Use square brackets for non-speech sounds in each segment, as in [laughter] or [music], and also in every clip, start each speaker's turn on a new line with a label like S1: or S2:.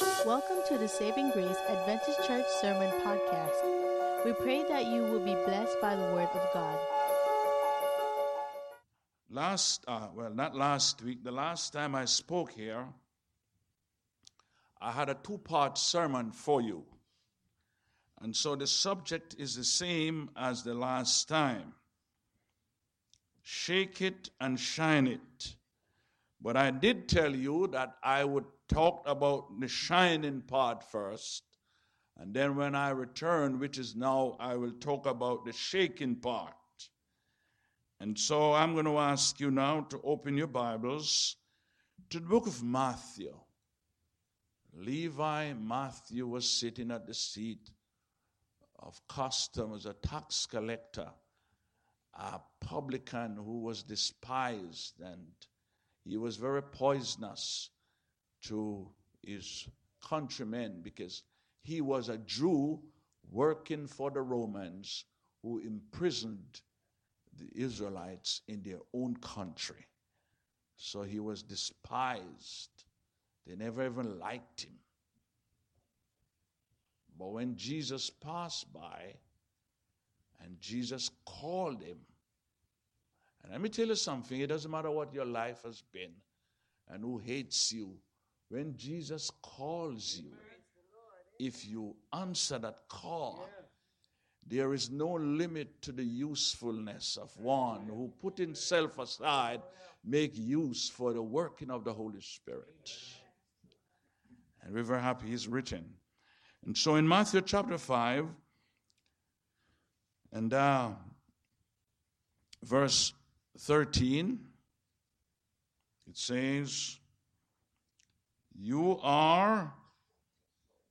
S1: Welcome to the Saving Grace Adventist Church Sermon Podcast. We pray that you will be blessed by the Word of God.
S2: Last, uh, well, not last week, the last time I spoke here, I had a two part sermon for you. And so the subject is the same as the last time shake it and shine it. But I did tell you that I would talk about the shining part first. And then when I return, which is now, I will talk about the shaking part. And so I'm going to ask you now to open your Bibles to the book of Matthew. Levi Matthew was sitting at the seat of custom as a tax collector, a publican who was despised, and he was very poisonous to his countrymen because he was a Jew working for the Romans who imprisoned the Israelites in their own country. So he was despised. They never even liked him. But when Jesus passed by and Jesus called him, and let me tell you something, it doesn't matter what your life has been and who hates you, when Jesus calls you, if you answer that call, there is no limit to the usefulness of one who put himself aside, make use for the working of the Holy Spirit. And we're very happy he's written. And so in Matthew chapter 5, and uh, verse 13, it says, You are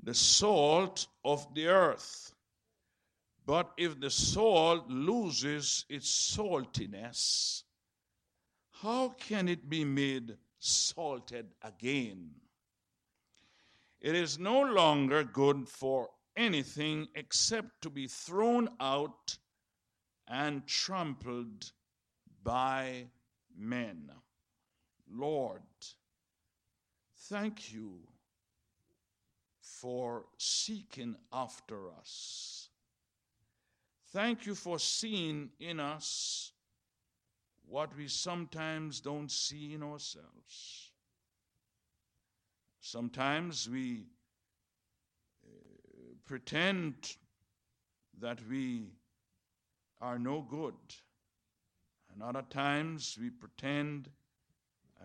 S2: the salt of the earth. But if the salt loses its saltiness, how can it be made salted again? It is no longer good for anything except to be thrown out and trampled by men. Lord, thank you for seeking after us. Thank you for seeing in us what we sometimes don't see in ourselves. Sometimes we uh, pretend that we are no good, and other times we pretend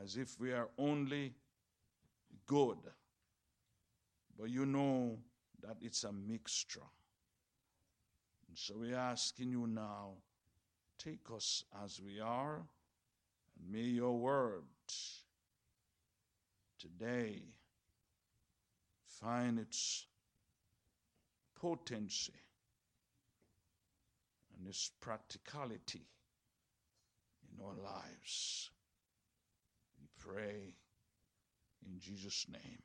S2: as if we are only good. But you know that it's a mixture. And so we're asking you now take us as we are, and may your word today find its potency and its practicality in our lives. We pray in Jesus' name.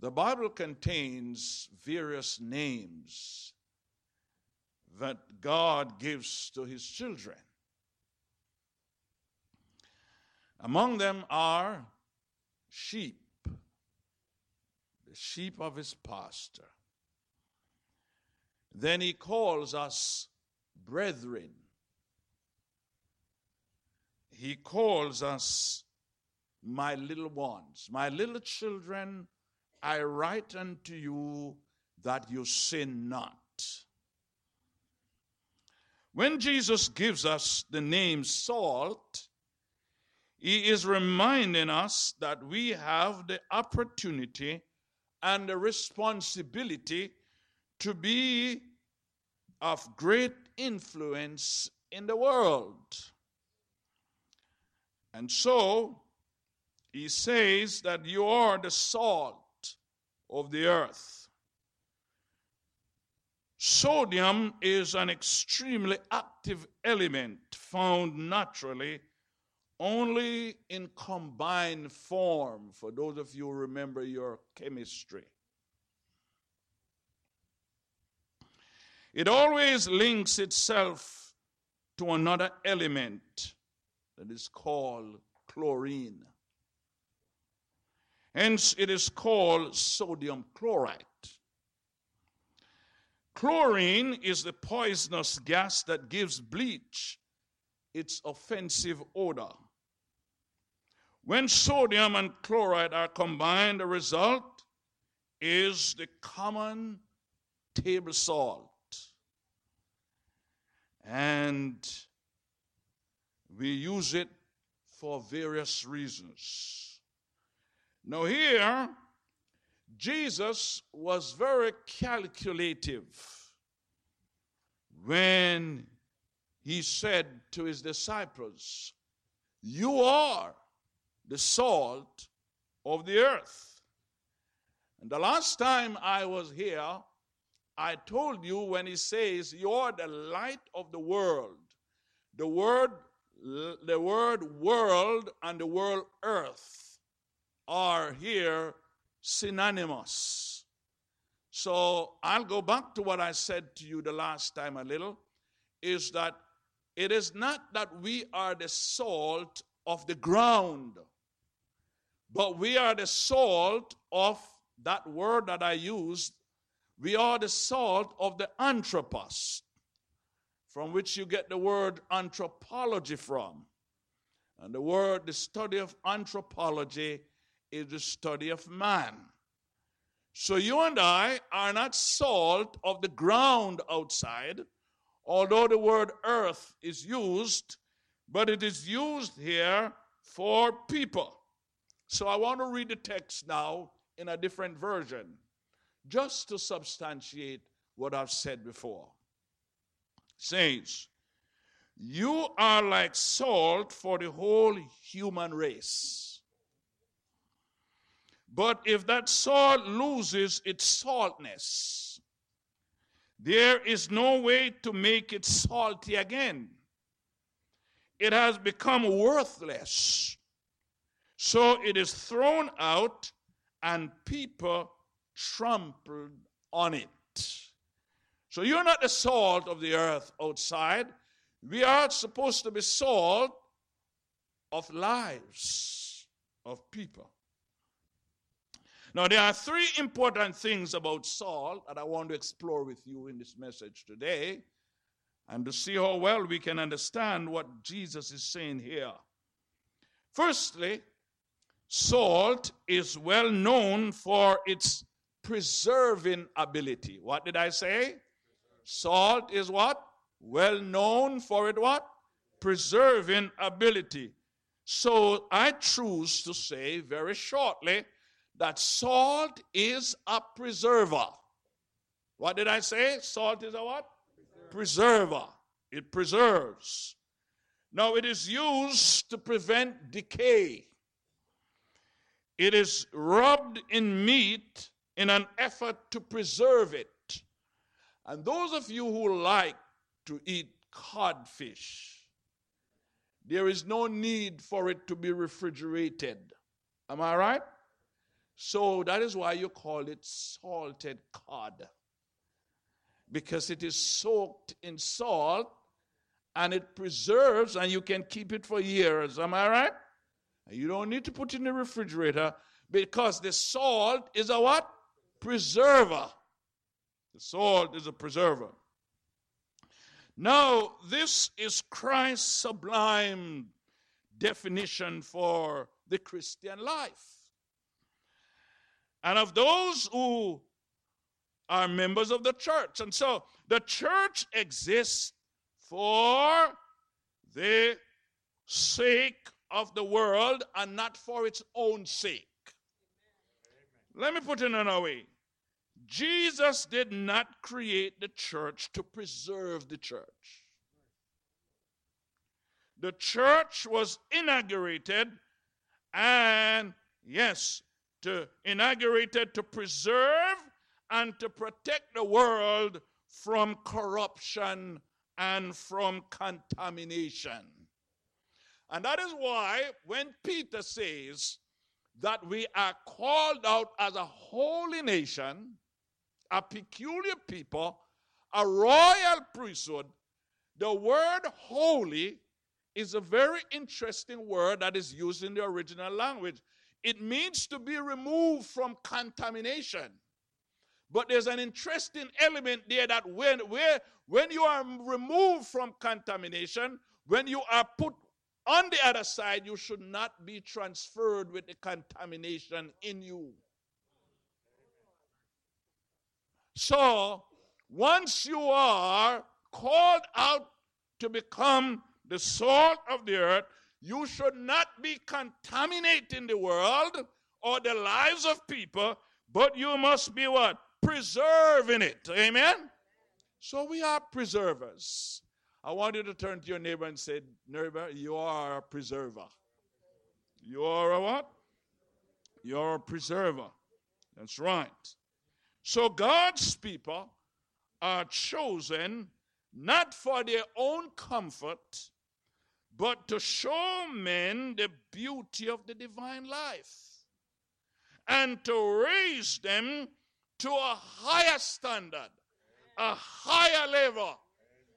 S2: The Bible contains various names that God gives to his children. Among them are sheep, the sheep of his pastor. Then he calls us brethren. He calls us my little ones, my little children. I write unto you that you sin not. When Jesus gives us the name salt, he is reminding us that we have the opportunity and the responsibility to be of great influence in the world. And so, he says that you are the salt of the earth. Sodium is an extremely active element found naturally only in combined form, for those of you who remember your chemistry. It always links itself to another element that is called chlorine. Hence, it is called sodium chloride. Chlorine is the poisonous gas that gives bleach its offensive odor. When sodium and chloride are combined, the result is the common table salt. And we use it for various reasons. Now, here, Jesus was very calculative when he said to his disciples, You are the salt of the earth. And the last time I was here, I told you when he says, You're the light of the world. The word, the word world and the word earth are here synonymous. So I'll go back to what I said to you the last time a little is that it is not that we are the salt of the ground, but we are the salt of that word that I used. We are the salt of the anthropos, from which you get the word anthropology from. And the word, the study of anthropology, is the study of man. So you and I are not salt of the ground outside, although the word earth is used, but it is used here for people. So I want to read the text now in a different version, just to substantiate what I've said before. Saints, You are like salt for the whole human race. But if that salt loses its saltness, there is no way to make it salty again. It has become worthless. So it is thrown out, and people trampled on it. So you're not the salt of the earth outside. We are supposed to be salt of lives of people. Now, there are three important things about salt that I want to explore with you in this message today and to see how well we can understand what Jesus is saying here. Firstly, salt is well known for its preserving ability. What did I say? Salt is what? Well known for it what? Preserving ability. So I choose to say very shortly that salt is a preserver. What did I say? Salt is a what? Preserver. preserver. It preserves. Now, it is used to prevent decay. It is rubbed in meat in an effort to preserve it. And those of you who like to eat codfish, there is no need for it to be refrigerated. Am I right? So that is why you call it salted cod. Because it is soaked in salt and it preserves and you can keep it for years. Am I right? You don't need to put it in the refrigerator because the salt is a what? Preserver. The sword is a preserver. Now, this is Christ's sublime definition for the Christian life. And of those who are members of the church. And so the church exists for the sake of the world and not for its own sake. Let me put it in another way. Jesus did not create the church to preserve the church. The church was inaugurated and, yes, to inaugurated to preserve and to protect the world from corruption and from contamination. And that is why when Peter says that we are called out as a holy nation, a peculiar people, a royal priesthood, the word holy is a very interesting word that is used in the original language. it means to be removed from contamination. But there's an interesting element there that when, where, when you are removed from contamination, when you are put on the other side, you should not be transferred with the contamination in you. So, once you are called out to become the salt of the earth, you should not be contaminating the world or the lives of people, but you must be what? Preserving it. Amen? So we are preservers. I want you to turn to your neighbor and say, Neighbor, you are a preserver. You are a what? You're a preserver. That's right. So God's people are chosen not for their own comfort, but to show men the beauty of the divine life and to raise them to a higher standard, a higher level.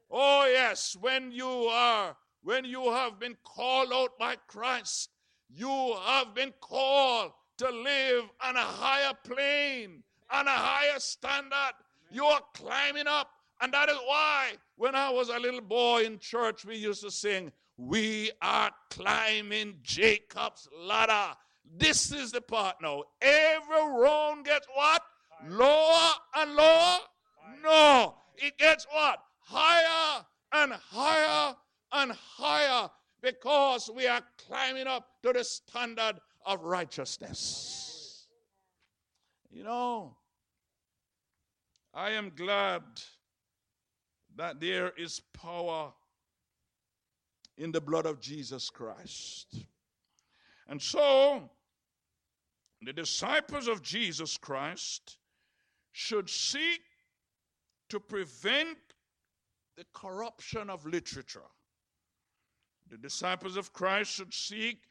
S2: Oh, yes, when you are, when you have been called out by Christ, you have been called to live on a higher plane, on a higher standard. You are climbing up. And that is why, when I was a little boy in church, we used to sing, We are climbing Jacob's ladder. This is the part now. Every round gets what? Lower and lower? No. It gets what? Higher and higher and higher because we are climbing up to the standard of righteousness. You know, I am glad that there is power in the blood of Jesus Christ. And so, the disciples of Jesus Christ should seek to prevent the corruption of literature. The disciples of Christ should seek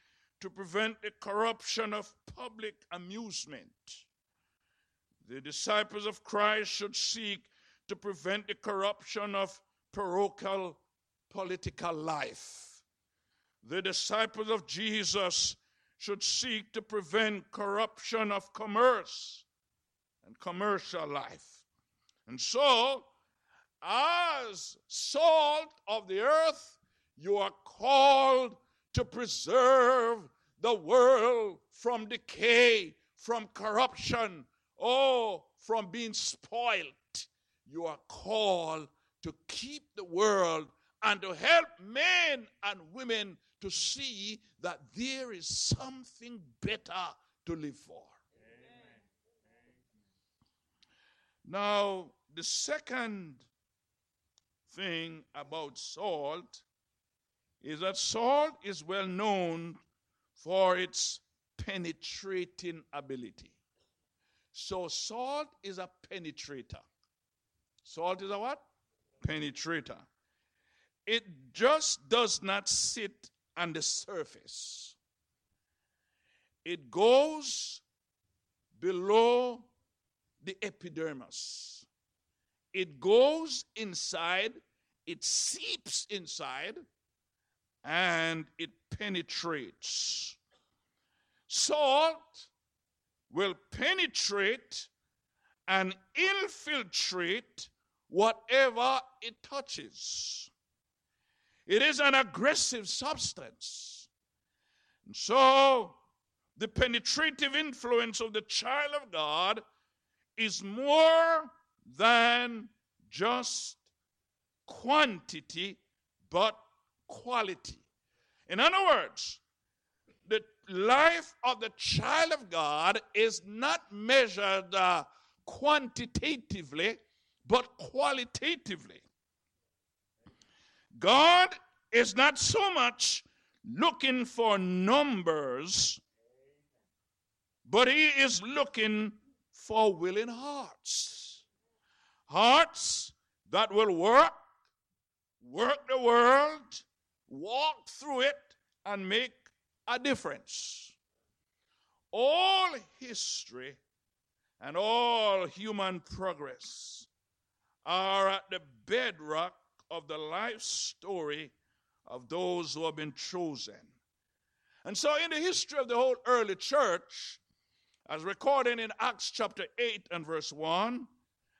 S2: to prevent the corruption of public amusement. The disciples of Christ should seek to prevent the corruption of parochial political life. The disciples of Jesus should seek to prevent corruption of commerce and commercial life. And so, as salt of the earth, you are called to preserve the world from decay, from corruption, oh, from being spoiled. You are called to keep the world and to help men and women to see that there is something better to live for. Amen. Now, the second thing about salt is that salt is well known for its penetrating ability. So, salt is a penetrator. Salt is a what? Penetrator. It just does not sit on the surface, it goes below the epidermis. It goes inside, it seeps inside, and it penetrates. Salt will penetrate and infiltrate whatever it touches. It is an aggressive substance. And so, the penetrative influence of the child of God is more than just quantity, but quality. In other words, the life of the child of God is not measured uh, quantitatively, but qualitatively. God is not so much looking for numbers, but He is looking for willing hearts. Hearts that will work, work the world, walk through it, and make a difference. All history and all human progress are at the bedrock of the life story of those who have been chosen. And so, in the history of the whole early church, as recorded in Acts chapter 8 and verse 1,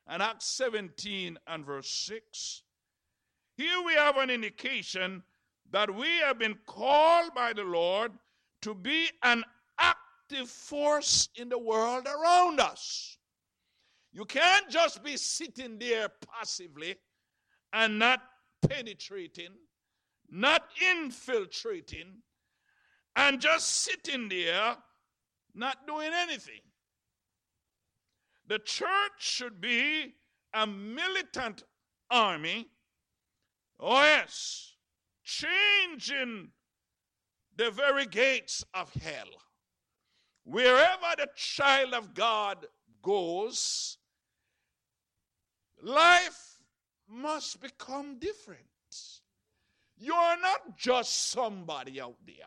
S2: and Acts 17 and verse 6, here we have an indication that we have been called by the Lord to be an active force in the world around us. You can't just be sitting there passively and not penetrating, not infiltrating, and just sitting there not doing anything. The church should be a militant army. Oh, yes, changing the very gates of hell. Wherever the child of God goes, life must become different. You're not just somebody out there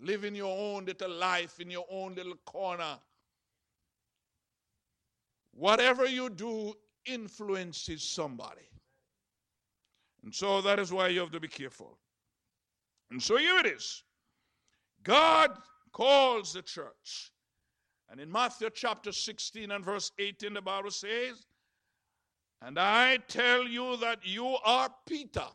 S2: living your own little life in your own little corner. Whatever you do influences somebody. And so that is why you have to be careful. And so here it is. God calls the church. And in Matthew chapter 16 and verse 18, the Bible says, And I tell you that you are Peter,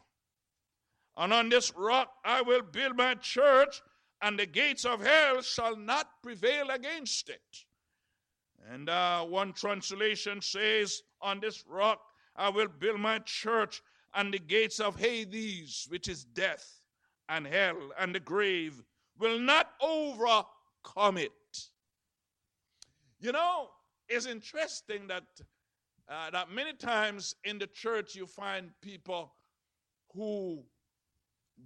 S2: and on this rock I will build my church, and the gates of hell shall not prevail against it. And uh, one translation says, On this rock I will build my church, and the gates of Hades, which is death, and hell, and the grave, will not overcome it. You know, it's interesting that uh, that many times in the church you find people who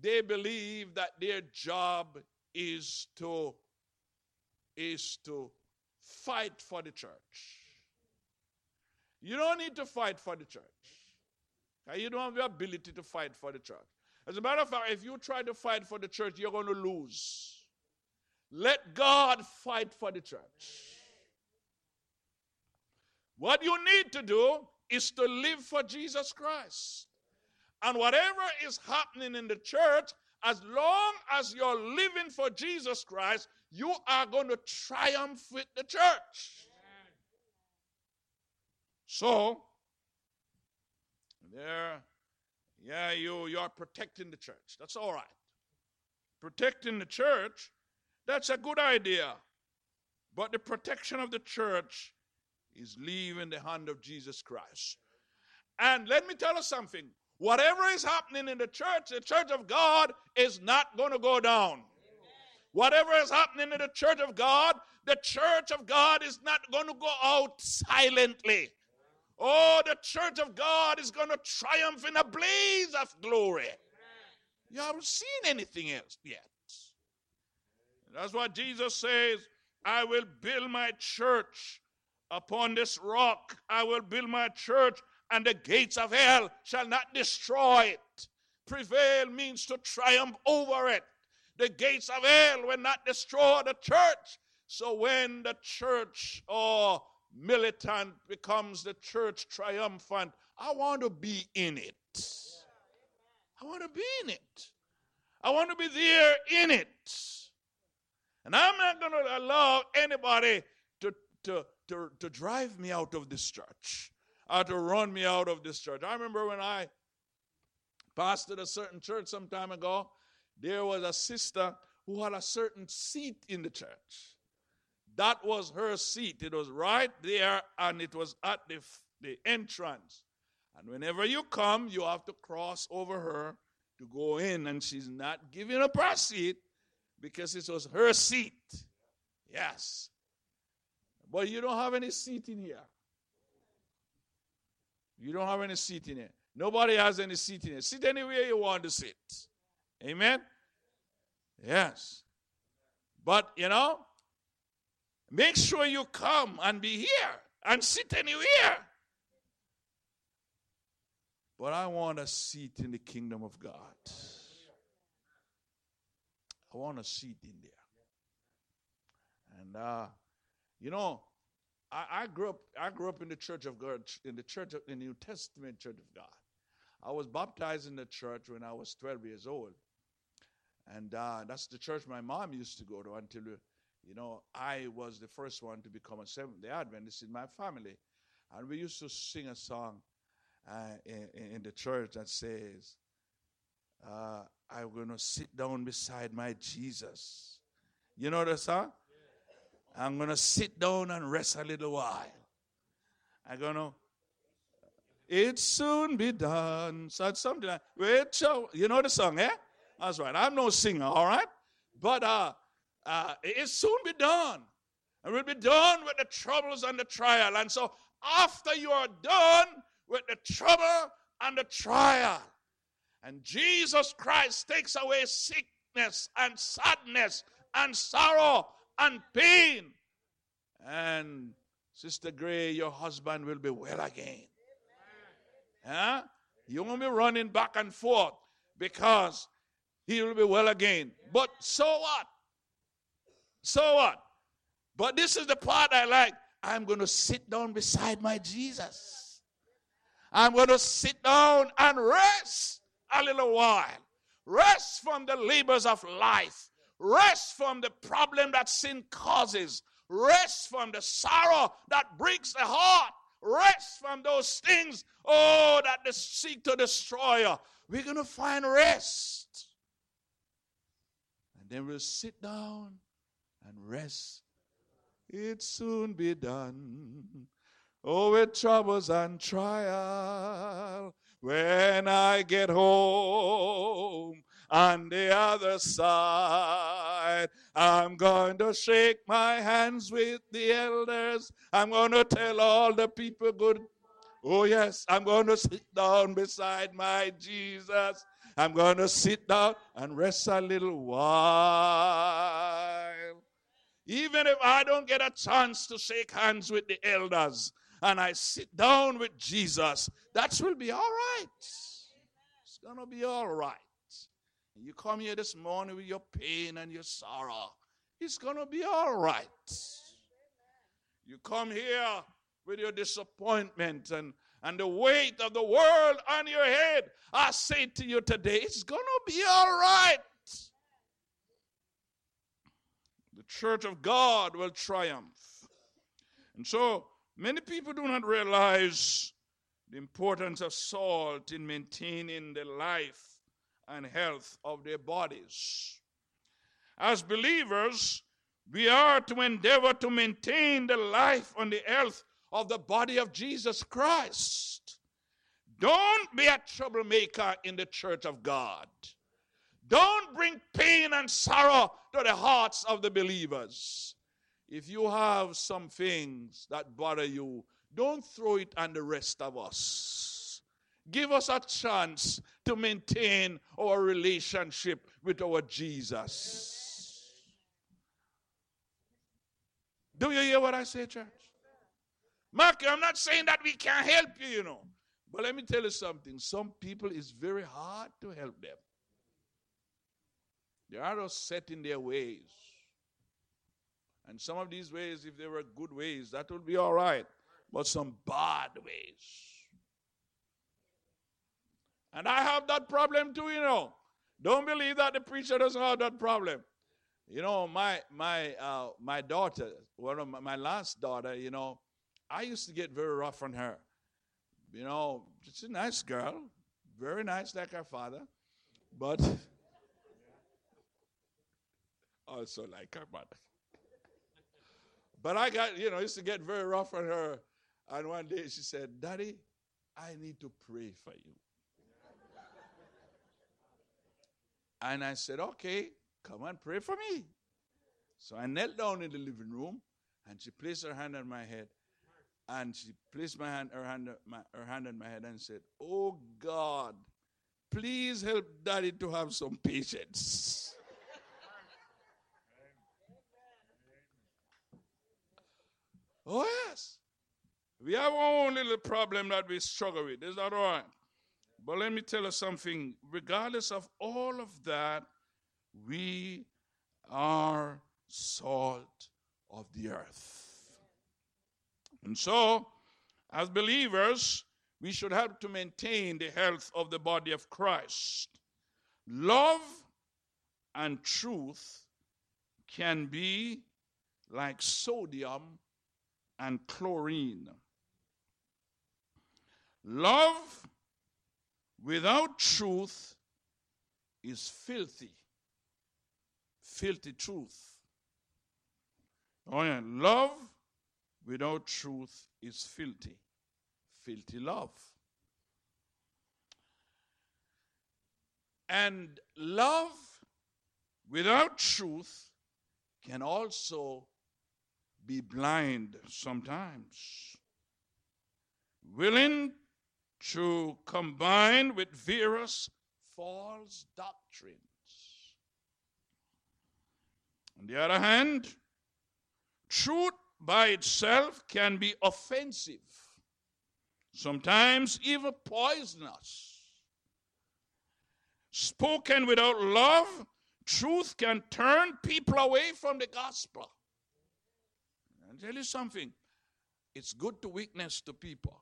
S2: they believe that their job is to is to fight for the church. You don't need to fight for the church. You don't have the ability to fight for the church. As a matter of fact, if you try to fight for the church, you're going to lose. Let God fight for the church. What you need to do is to live for Jesus Christ. And whatever is happening in the church, as long as you're living for Jesus Christ, you are going to triumph with the church. So, there, yeah, you, you are protecting the church. That's all right. Protecting the church, that's a good idea. But the protection of the church is leaving the hand of Jesus Christ. And let me tell you something whatever is happening in the church, the church of God is not going to go down. Whatever is happening in the church of God, the church of God is not going to go out silently. Oh, the church of God is going to triumph in a blaze of glory. You haven't seen anything else yet. That's what Jesus says I will build my church upon this rock. I will build my church, and the gates of hell shall not destroy it. Prevail means to triumph over it. The gates of hell will not destroy the church. So when the church or militant becomes the church triumphant, I want to be in it. I want to be in it. I want to be there in it. And I'm not going to allow anybody to, to, to, to drive me out of this church or to run me out of this church. I remember when I pastored a certain church some time ago, there was a sister who had a certain seat in the church. That was her seat. It was right there and it was at the, the entrance. And whenever you come, you have to cross over her to go in, and she's not giving up her seat because it was her seat. Yes. But you don't have any seat in here. You don't have any seat in here. Nobody has any seat in here. Sit anywhere you want to sit. Amen? Yes. But, you know, make sure you come and be here and sit anywhere. But I want a seat in the kingdom of God. I want a seat in there. And uh, you know, I, I, grew up. I grew up in the Church of God, in the Church of, in the New Testament Church of God. I was baptized in the church when I was 12 years old, And uh, that's the church my mom used to go to until, you know, I was the first one to become a Seventh day Adventist in my family. And we used to sing a song uh, in, in, the church that says, uh, I'm going to sit down beside my Jesus. You know the song? I'm going to sit down and rest a little while. I'm going to, it soon be done. So it's something like, wait, you know the song, eh? That's right. I'm no singer, all right? But uh, uh, it soon be done. And we'll be done with the troubles and the trial. And so after you are done with the trouble and the trial, and Jesus Christ takes away sickness and sadness and sorrow and pain. And Sister Gray, your husband will be well again. Huh? You won't be running back and forth because he will be well again. But so what? So what? But this is the part I like. I'm going to sit down beside my Jesus. I'm going to sit down and rest a little while. Rest from the labors of life. Rest from the problem that sin causes. Rest from the sorrow that breaks the heart. Rest from those things, oh, that they seek to destroy you. We're going to find rest. And then we'll sit down and rest. It soon be done. Oh, with troubles and trial. When I get home, on the other side. I'm going to shake my hands with the elders. I'm going to tell all the people good. Oh, yes, I'm going to sit down beside my Jesus. I'm going to sit down and rest a little while. Even if I don't get a chance to shake hands with the elders and I sit down with Jesus, that will be all right. It's going to be all right. You come here this morning with your pain and your sorrow. It's going to be all right. You come here with your disappointment and, and the weight of the world on your head. I say to you today, it's going to be all right. The church of God will triumph. And so, many people do not realize the importance of salt in maintaining the life and health of their bodies. As believers, we are to endeavor to maintain the life and the health of the body of Jesus Christ. Don't be a troublemaker in the church of God. Don't bring and sorrow to the hearts of the believers. If you have some things that bother you, don't throw it on the rest of us. Give us a chance to maintain our relationship with our Jesus. Do you hear what I say, church? Mark, I'm not saying that we can't help you, you know. But let me tell you something. Some people, it's very hard to help them. They are just set in their ways. And some of these ways, if they were good ways, that would be all right. But some bad ways. And I have that problem too, you know. Don't believe that the preacher doesn't have that problem. You know, my my uh, my daughter, one of my, my last daughter, you know, I used to get very rough on her. You know, she's a nice girl, very nice like her father, but also like her mother. But I got, you know, used to get very rough on her. And one day she said, Daddy, I need to pray for you. And I said, okay, come and pray for me. So I knelt down in the living room and she placed her hand on my head. And she placed my hand, her hand, my, her hand on my head and said, Oh God, please help daddy to have some patience. Oh, yes. We have our own little problem that we struggle with. Is that all right? But let me tell you something regardless of all of that, we are salt of the earth. And so, as believers, we should help to maintain the health of the body of Christ. Love and truth can be like sodium and chlorine. Love without truth is filthy. Filthy truth. Oh, yeah. Love without truth is filthy. Filthy love. And love without truth can also be blind sometimes. Willing to combine with various false doctrines. On the other hand, truth by itself can be offensive, sometimes even poisonous. Spoken without love, truth can turn people away from the gospel. Tell you something. It's good to witness to people.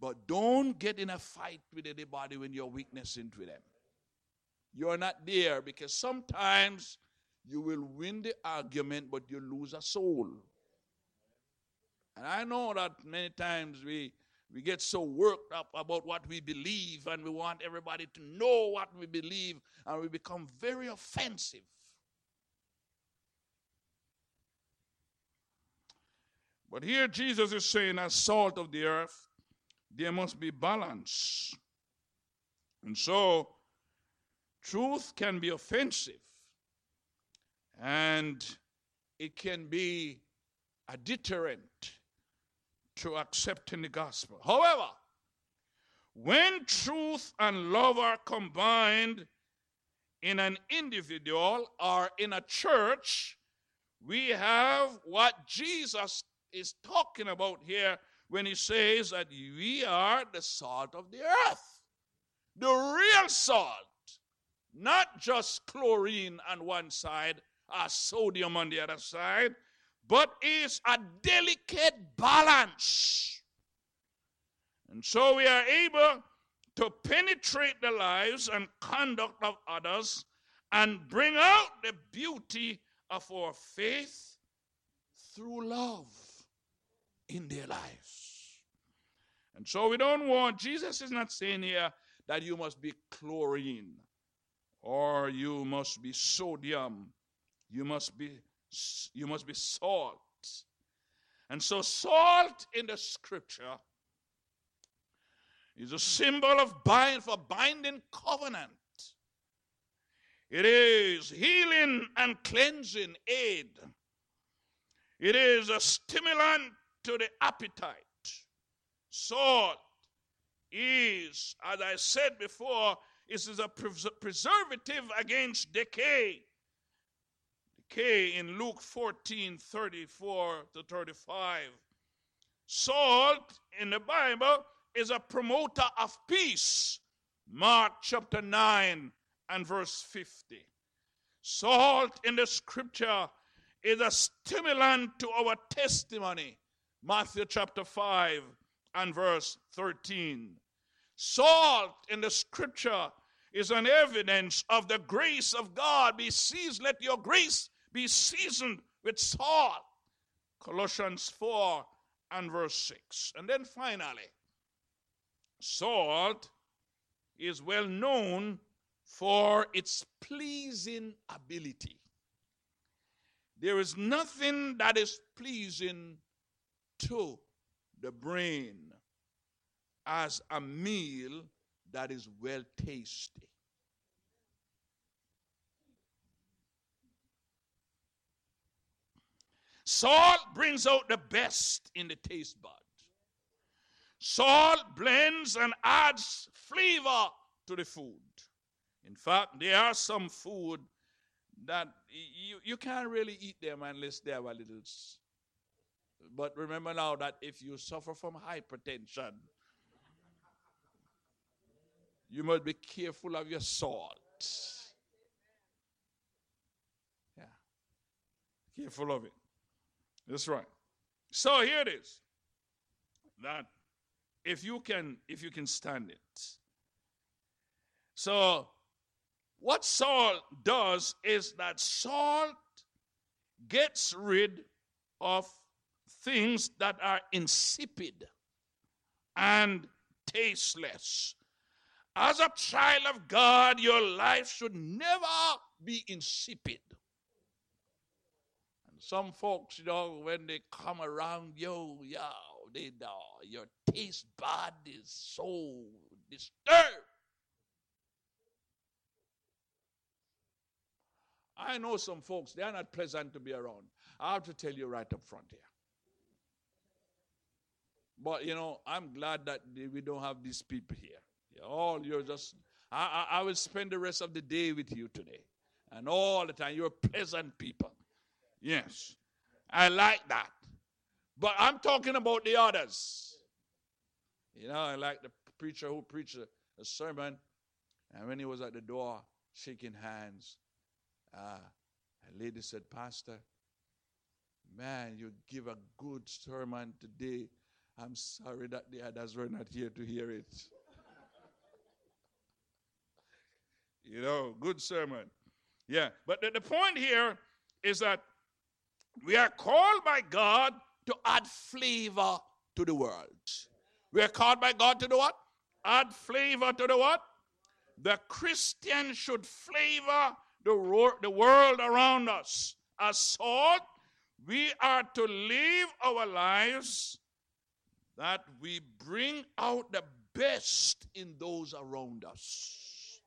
S2: But don't get in a fight with anybody when you're witnessing to them. You're not there because sometimes you will win the argument, but you lose a soul. And I know that many times we, we get so worked up about what we believe and we want everybody to know what we believe and we become very offensive. But here Jesus is saying, as salt of the earth, there must be balance. And so, truth can be offensive and it can be a deterrent to accepting the gospel. However, when truth and love are combined in an individual or in a church, we have what Jesus is talking about here when he says that we are the salt of the earth. The real salt, not just chlorine on one side or sodium on the other side, but is a delicate balance. And so we are able to penetrate the lives and conduct of others and bring out the beauty of our faith through love in their lives. And so we don't want, Jesus is not saying here that you must be chlorine or you must be sodium. You must be you must be salt. And so salt in the scripture is a symbol of bind for binding covenant. It is healing and cleansing aid. It is a stimulant to the appetite. Salt is, as I said before, is a preservative against decay. Decay in Luke 14 34 to 35. Salt in the Bible is a promoter of peace. Mark chapter 9 and verse 50. Salt in the scripture is a stimulant to our testimony. Matthew chapter 5 and verse 13. Salt in the scripture is an evidence of the grace of God. Be seasoned, let your grace be seasoned with salt. Colossians 4 and verse 6. And then finally, salt is well known for its pleasing ability. There is nothing that is pleasing to the brain as a meal that is well tasty. Salt brings out the best in the taste bud. Salt blends and adds flavor to the food. In fact, there are some food that you, you can't really eat them unless they have a little but remember now that if you suffer from hypertension, you must be careful of your salt. Yeah. Careful of it. That's right. So here it is. That if you can if you can stand it. So what salt does is that salt gets rid of things that are insipid and tasteless. As a child of God, your life should never be insipid. And some folks, you know, when they come around you, yo, they know your taste bud is so disturbed. I know some folks, they are not pleasant to be around. I have to tell you right up front here. But you know, I'm glad that we don't have these people here. All you're just, I, I, I will spend the rest of the day with you today. And all the time, you're pleasant people. Yes. I like that. But I'm talking about the others. You know, I like the preacher who preached a, a sermon, and when he was at the door shaking hands, uh, a lady said, Pastor, man, you give a good sermon today. I'm sorry that the others were not here to hear it. you know, good sermon. Yeah, but the, the point here is that we are called by God to add flavor to the world. We are called by God to do what? Add flavor to the what? The Christian should flavor the, the world around us. As salt, we are to live our lives that we bring out the best in those around us.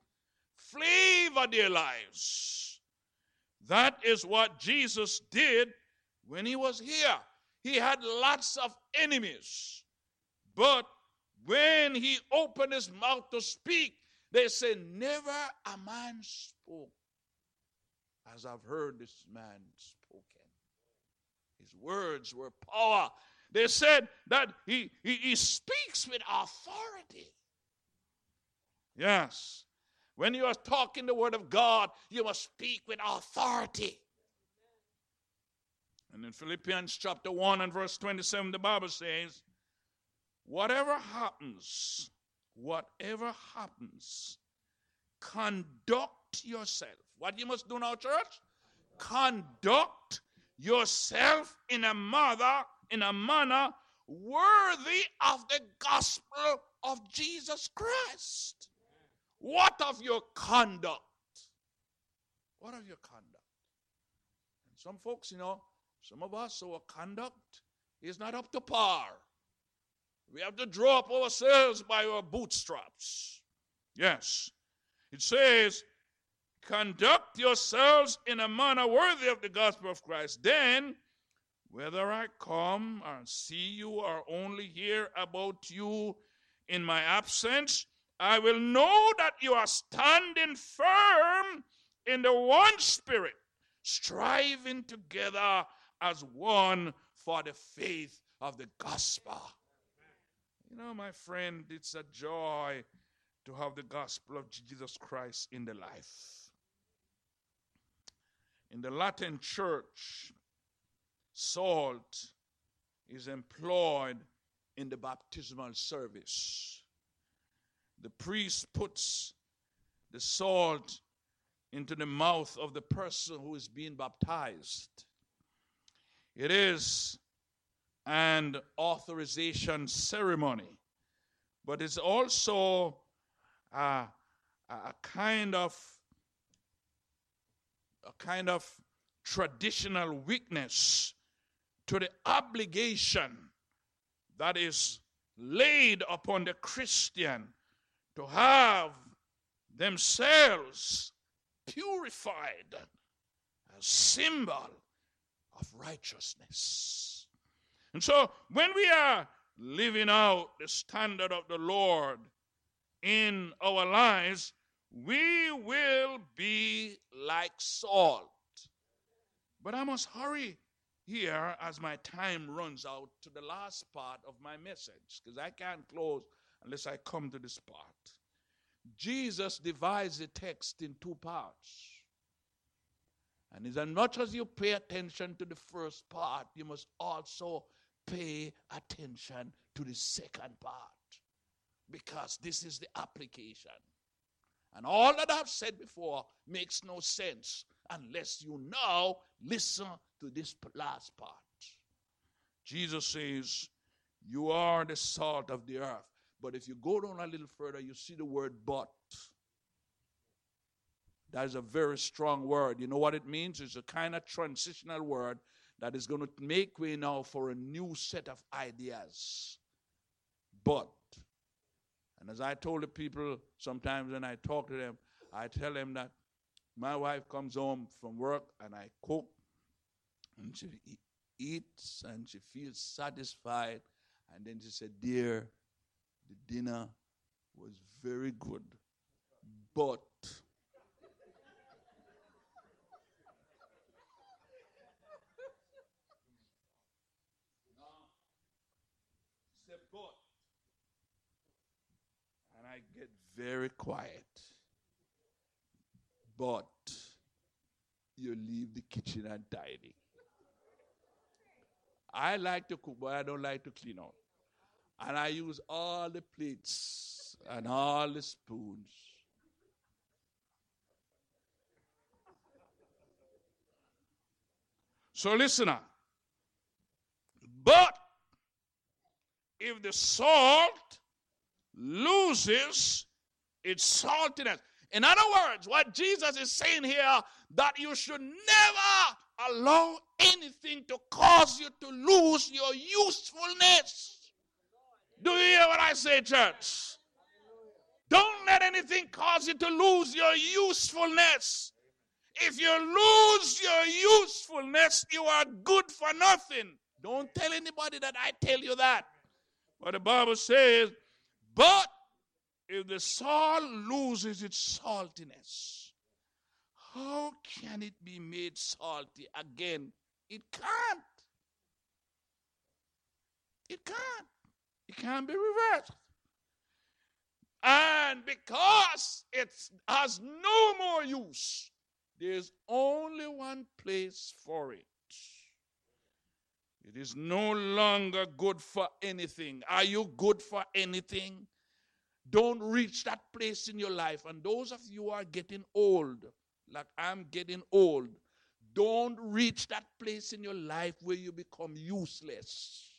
S2: Flavor their lives. That is what Jesus did when he was here. He had lots of enemies. But when he opened his mouth to speak, they said, Never a man spoke as I've heard this man spoken. His words were power. They said that he, he, he speaks with authority. Yes. When you are talking the word of God, you must speak with authority. And in Philippians chapter 1 and verse 27, the Bible says, Whatever happens, whatever happens, conduct yourself. What you must do now, church? Conduct yourself in a mother, in a manner worthy of the gospel of Jesus Christ. What of your conduct? What of your conduct? And some folks, you know, some of us, our conduct is not up to par. We have to draw up ourselves by our bootstraps. Yes. It says, conduct yourselves in a manner worthy of the gospel of Christ. Then, whether I come or see you or only hear about you in my absence, I will know that you are standing firm in the one spirit, striving together as one for the faith of the gospel. You know, my friend, it's a joy to have the gospel of Jesus Christ in the life. In the Latin church, salt is employed in the baptismal service. The priest puts the salt into the mouth of the person who is being baptized. It is an authorization ceremony, but it's also a, a kind of a kind of traditional weakness to the obligation that is laid upon the Christian to have themselves purified, as symbol of righteousness. And so when we are living out the standard of the Lord in our lives, we will be like salt. But I must hurry here as my time runs out to the last part of my message because I can't close unless I come to this part. Jesus divides the text in two parts. And as much as you pay attention to the first part, you must also pay attention to the second part. Because this is the application. And all that I've said before makes no sense unless you now listen to this last part. Jesus says, You are the salt of the earth. But if you go down a little further, you see the word but. That is a very strong word. You know what it means? It's a kind of transitional word that is going to make way now for a new set of ideas. But, and as I told the people sometimes when I talk to them, I tell them that my wife comes home from work and I cook and she eats and she feels satisfied. And then she said, Dear, the dinner was very good, but [laughs] and I get very quiet. But you leave the kitchen and untidy. I like to cook, but I don't like to clean up. And I use all the plates and all the spoons. So listen up. But if the salt loses its saltiness, in other words, what Jesus is saying here that you should never allow anything to cause you to lose your usefulness. Do you hear what I say, church? Don't let anything cause you to lose your usefulness. If you lose your usefulness, you are good for nothing. Don't tell anybody that I tell you that. But the Bible says, but if the salt loses its saltiness, how can it be made salty again? It can't. It can't. It can't be reversed. And because it has no more use, there's only one place for it. It is no longer good for anything. Are you good for anything? Don't reach that place in your life. And those of you who are getting old, like I'm getting old, don't reach that place in your life where you become useless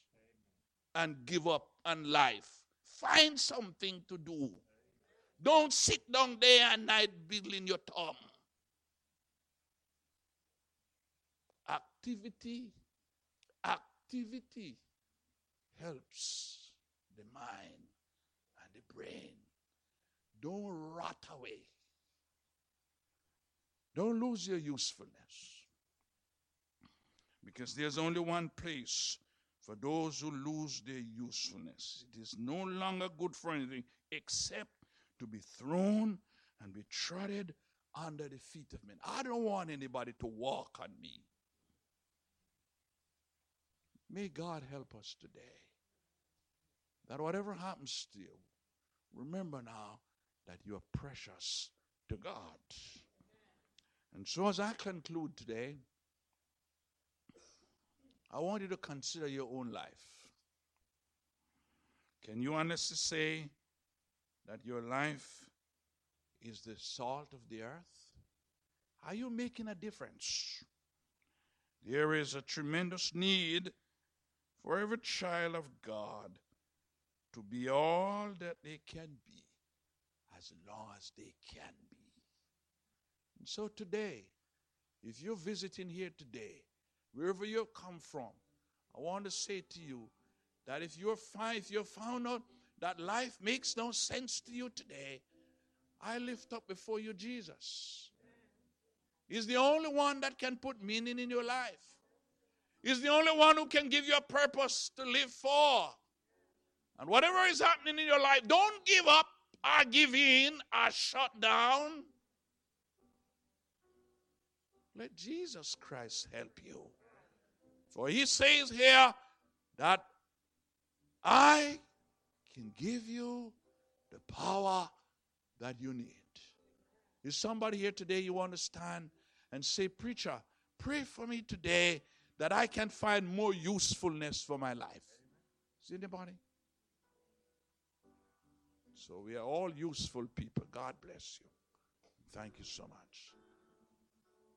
S2: and give up on life. Find something to do. Don't sit down there and night biddling your thumb. Activity, activity helps the mind brain. Don't rot away. Don't lose your usefulness. Because there's only one place for those who lose their usefulness. It is no longer good for anything except to be thrown and be trodden under the feet of men. I don't want anybody to walk on me. May God help us today. That whatever happens to you, remember now that you are precious to God. And so, as I conclude today, I want you to consider your own life. Can you honestly say that your life is the salt of the earth? Are you making a difference? There is a tremendous need for every child of God to be all that they can be as long as they can be. And so today, if you're visiting here today, wherever you come from, I want to say to you that if you're fine, if you're found out that life makes no sense to you today, I lift up before you Jesus. He's the only one that can put meaning in your life. He's the only one who can give you a purpose to live for. And whatever is happening in your life, don't give up or give in or shut down. Let Jesus Christ help you. For he says here that I can give you the power that you need. Is somebody here today you want to stand and say, Preacher, pray for me today that I can find more usefulness for my life? Is anybody? So we are all useful people. God bless you. Thank you so much.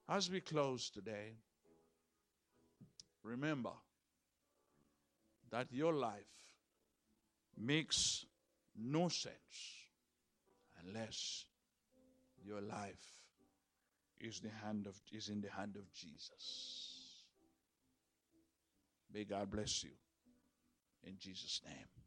S2: As we close today, remember that your life makes no sense unless your life is the hand of is in the hand of Jesus. May God bless you in Jesus name.